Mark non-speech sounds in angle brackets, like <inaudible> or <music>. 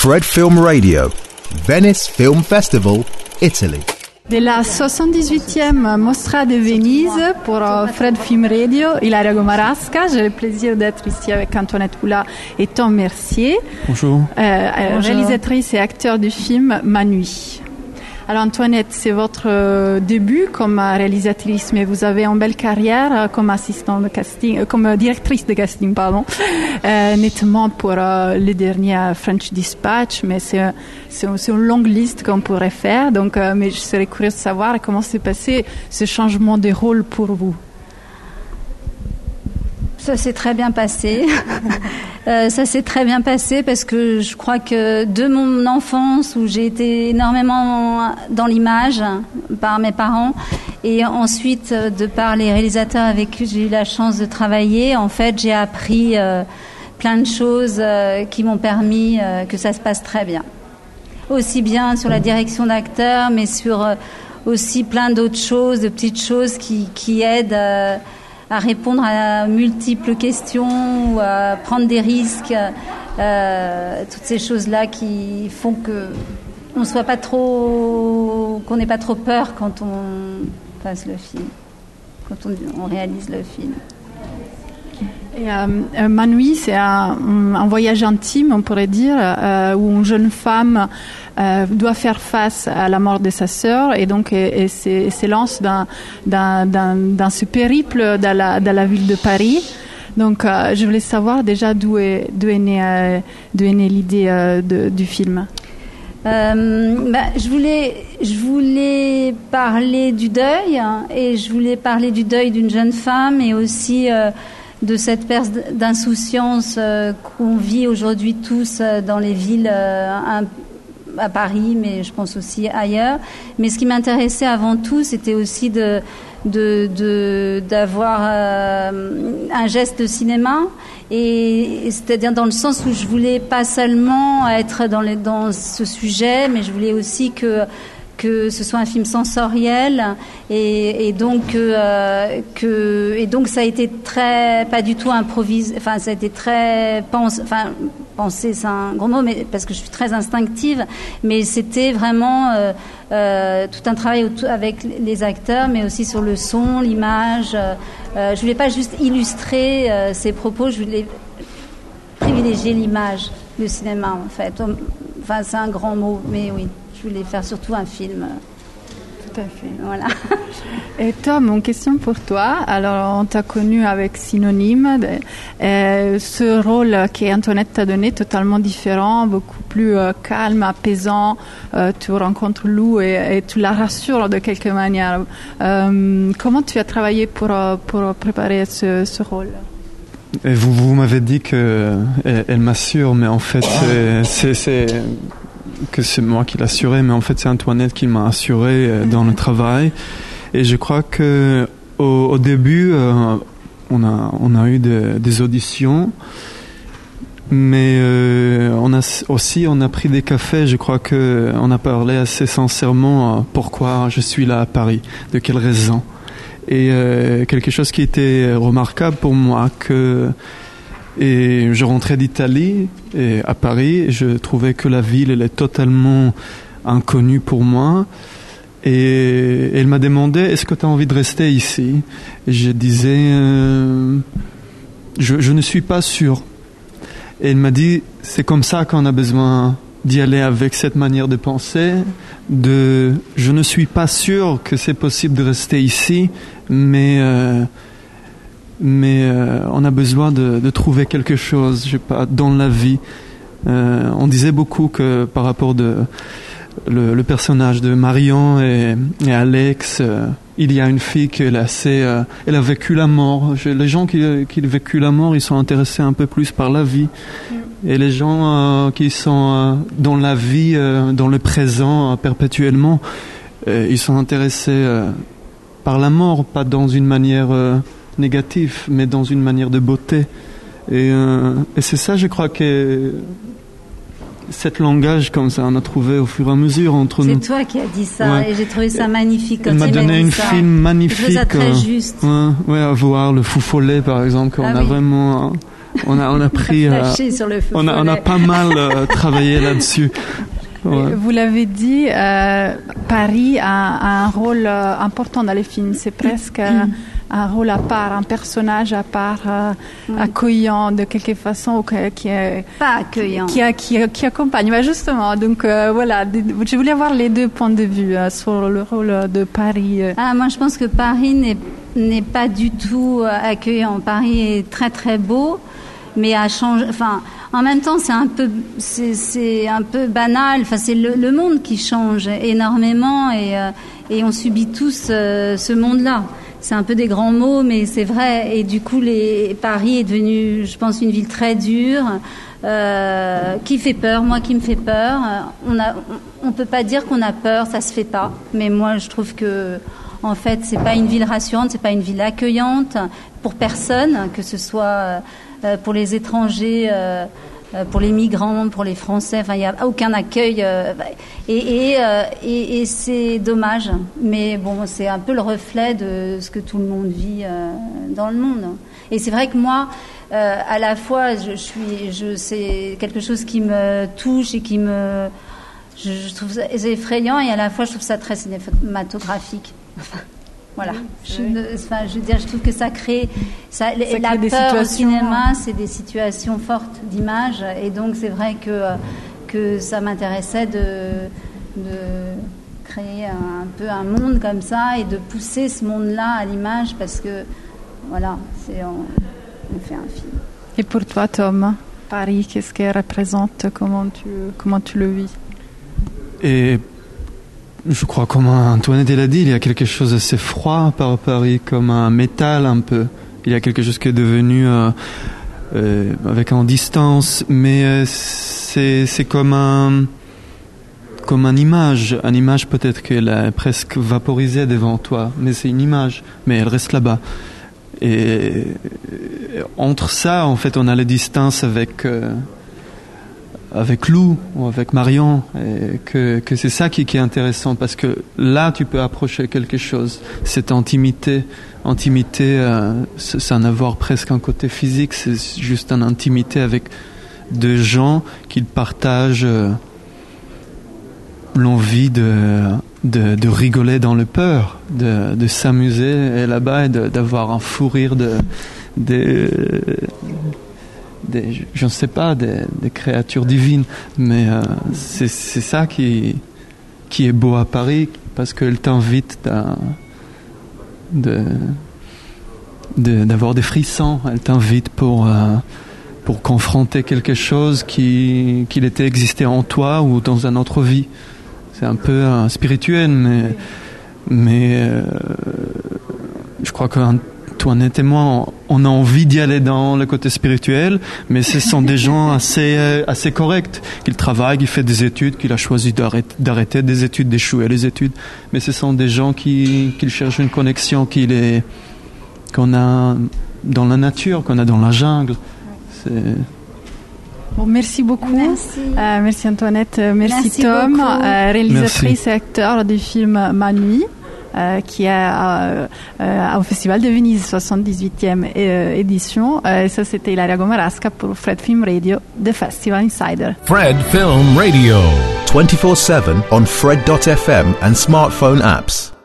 Fred Film Radio, Venice Film Festival, Italy. De la 78e Mostra de Venise pour euh, Fred Film Radio, Ilaria Gomarasca. J'ai le plaisir d'être ici avec Antoinette Poula et Tom Mercier. Bonjour. Euh, euh, réalisatrice et acteur du film Manui. Alors Antoinette, c'est votre euh, début comme euh, réalisatrice, mais vous avez une belle carrière euh, comme assistante de casting, comme directrice de casting, pardon, nettement pour le dernier French Dispatch, mais c'est une longue liste qu'on pourrait faire. Donc, mais je serais curieuse de savoir comment s'est passé ce changement de rôle pour vous. Ça s'est très bien passé. <laughs> euh, ça s'est très bien passé parce que je crois que de mon enfance où j'ai été énormément dans l'image par mes parents et ensuite de par les réalisateurs avec qui j'ai eu la chance de travailler, en fait j'ai appris euh, plein de choses euh, qui m'ont permis euh, que ça se passe très bien. Aussi bien sur la direction d'acteurs, mais sur euh, aussi plein d'autres choses, de petites choses qui, qui aident euh, à répondre à multiples questions ou à prendre des risques, euh, toutes ces choses-là qui font que on soit pas trop, qu'on n'ait pas trop peur quand on passe le film, quand on, on réalise le film. Et, euh, euh, c'est un, voyage intime, on pourrait dire, euh, où une jeune femme doit faire face à la mort de sa sœur et donc s'élance dans, dans, dans, ce périple dans la, ville de Paris. Donc, je voulais savoir déjà d'où est, née, l'idée du film. Bah, je voulais, parler du deuil hein, et je voulais parler du deuil d'une jeune femme et aussi de cette perte d'insouciance euh, qu'on vit aujourd'hui tous euh, dans les villes un, à Paris, mais je pense aussi ailleurs. Mais ce qui m'intéressait avant tout, c'était aussi de d'avoir euh, un geste de cinéma et, c'est-à-dire dans le sens où je voulais pas seulement être dans, dans ce sujet mais je voulais aussi que que ce soit un film sensoriel et, et donc euh, et donc ça a été très pas du tout improvisé enfin ça a été très pense enfin penser c'est un gros mot mais parce que je suis très instinctive mais c'était vraiment euh, euh, tout un travail avec les acteurs mais aussi sur le son l'image euh, je voulais pas juste illustrer ces propos je voulais privilégier l'image le cinéma en fait enfin c'est un grand mot mais oui je voulais faire surtout un film. Tout à fait. Voilà. <laughs> Et Tom, une question pour toi. Alors, on t'a connu avec Synonyme. Euh, ce rôle qu'Antoinette t'a donné, totalement différent, beaucoup plus euh, calme, apaisant. Euh, tu rencontres Lou et, et, tu la rassures de quelque manière. Comment tu as travaillé pour, pour préparer ce, ce rôle? Et vous, vous m'avez dit qu'elle elle, m'assure, mais en fait, c'est que c'est moi qui l'assurais, mais en fait c'est Antoinette qui m'a assuré euh, dans le travail. Et je crois que au, au début, euh, on a on a eu de, des auditions, mais euh, on a aussi on a pris des cafés. Je crois que on a parlé assez sincèrement pourquoi je suis là à Paris, de quelles raisons. Et euh, quelque chose qui était remarquable pour moi que je rentrais d'Italie à Paris et je trouvais que la ville elle est totalement inconnue pour moi. Et elle m'a demandé est-ce que tu as envie de rester ici? Je disais euh, je, je, ne suis pas sûr. Et elle m'a dit c'est comme ça qu'on a besoin d'y aller avec cette manière de penser de je ne suis pas sûr que c'est possible de rester ici mais euh, mais euh, on a besoin de, de, trouver quelque chose, je sais pas, dans la vie. Euh, on disait beaucoup que par rapport de le, le personnage de Marion et, et Alex, euh, il y a une fille qui euh, elle a vécu la mort. Les gens qui, qui ont vécu la mort, ils sont intéressés un peu plus par la vie. Et les gens qui sont dans la vie, dans le présent perpétuellement, ils sont intéressés par la mort, pas dans une manière négatif, mais dans une manière de beauté. Euh, et c'est ça, je crois que cet langage comme ça, on a trouvé au fur et à mesure entre nous. C'est toi qui as dit ça ouais. et j'ai trouvé ça magnifique. Elle m'a donné un film magnifique. ça très juste. Ouais, ouais, à voir le fou follet par exemple. Ah on oui. a vraiment on a, on a <laughs> pris, euh, sur le feu on a, on a pas mal euh, <laughs> travaillé là-dessus. Ouais. Vous l'avez dit, euh, Paris a, a un rôle euh, important dans les films. C'est presque euh, un rôle à part, un personnage à part, euh, accueillant de quelque façon, ou que- qui, est- Pas accueillant. qui, a- qui, qui accompagne. Bah, justement, donc euh, voilà, je voulais avoir les deux points de vue euh, sur le rôle de Paris. euh. Ah, moi, je pense que Paris n'est n'est pas du tout euh, accueillant. Paris est très très beau, mais a changé. Enfin, en même temps, c'est un peu c'est un peu banal. Enfin, c'est le, le monde qui change énormément et euh, et on subit tous euh, ce monde-là. C'est un peu des grands mots, mais c'est vrai. Et du coup, les, Paris est devenu, je pense, une ville très dure, euh, qui fait peur. Moi, qui me fait peur. On on peut pas dire qu'on a peur, ça se fait pas. Mais moi, je trouve que, en fait, c'est pas une ville rassurante, c'est pas une ville accueillante pour personne, que ce soit euh, pour les étrangers. euh, pour les migrants, pour les Français, enfin il n'y a aucun accueil euh, euh, et, c'est dommage. Mais bon, c'est un peu le reflet de ce que tout le monde vit euh, dans le monde. Et c'est vrai que moi, euh, à la fois, je, suis, c'est quelque chose qui me touche et qui me, je trouve ça effrayant et à la fois je trouve ça très cinématographique. Voilà. Je, ne- enfin, je veux dire, je trouve que ça crée, ça, Ça la crée des peur au situations. cinéma, c'est des situations fortes d'image et donc c'est vrai que euh, que ça m'intéressait de de créer un, peu un monde comme ça et de pousser ce monde-là à l'image parce que voilà, c'est on, on fait un film. Et pour toi, Tom, Paris, qu'est-ce qu'elle représente? Comment tu, comment tu le vis? Et je crois, comme Antoinette l'a dit, il y a quelque chose d'assez froid par Paris, comme un métal un peu. Il y a quelque chose qui est devenu euh, euh, avec en distance, mais euh, c'est comme un comme une image, une image peut-être qu'elle est presque vaporisée devant toi, mais c'est une image, mais elle reste là-bas. Et entre ça, en fait, on a les distances avec avec Lou ou avec Marion, et que, que c'est ça qui, est intéressant parce que là tu peux approcher quelque chose, cette intimité, intimité, euh, ça n'a avoir presque un côté physique, c'est juste une intimité avec deux gens qui partagent euh, l'envie de, de, rigoler dans le peur, de, de s'amuser là-bas et d'avoir un fou rire de, de, je ne sais pas, des, créatures divines, mais euh, c'est ça qui, qui est beau à Paris, parce qu'elle t'invite à- d'avoir des frissons, elle t'invite pour, euh, pour confronter quelque chose qui, qu'il était existé en toi ou dans une autre vie. C'est un peu euh, spirituel, mais, mais je crois qu'Antoinette et moi, on a envie d'y aller dans le côté spirituel, mais ce sont des gens <laughs> assez, euh, assez corrects, qu'ils travaillent, qu'ils font des études, qu'il a choisi d'arrêter, d'arrêter des études, d'échouer les études, mais ce sont des gens qui, qui cherchent une connexion qu'il est, qu'on a dans la nature, qu'on a dans la jungle. C'est... Bon, merci beaucoup. Merci. Euh, merci Antoinette, euh, merci, Merci Tom, euh, réalisatrice Merci. et acteur du film Ma Nuit. Euh, qui est euh, euh, au Festival de Venise, 78e euh, édition. Euh, et ça, c'était Ilaria Gomarasca pour Fred Film Radio, The Festival Insider. Fred Film Radio. 24 7 on Fred.fm and smartphone apps.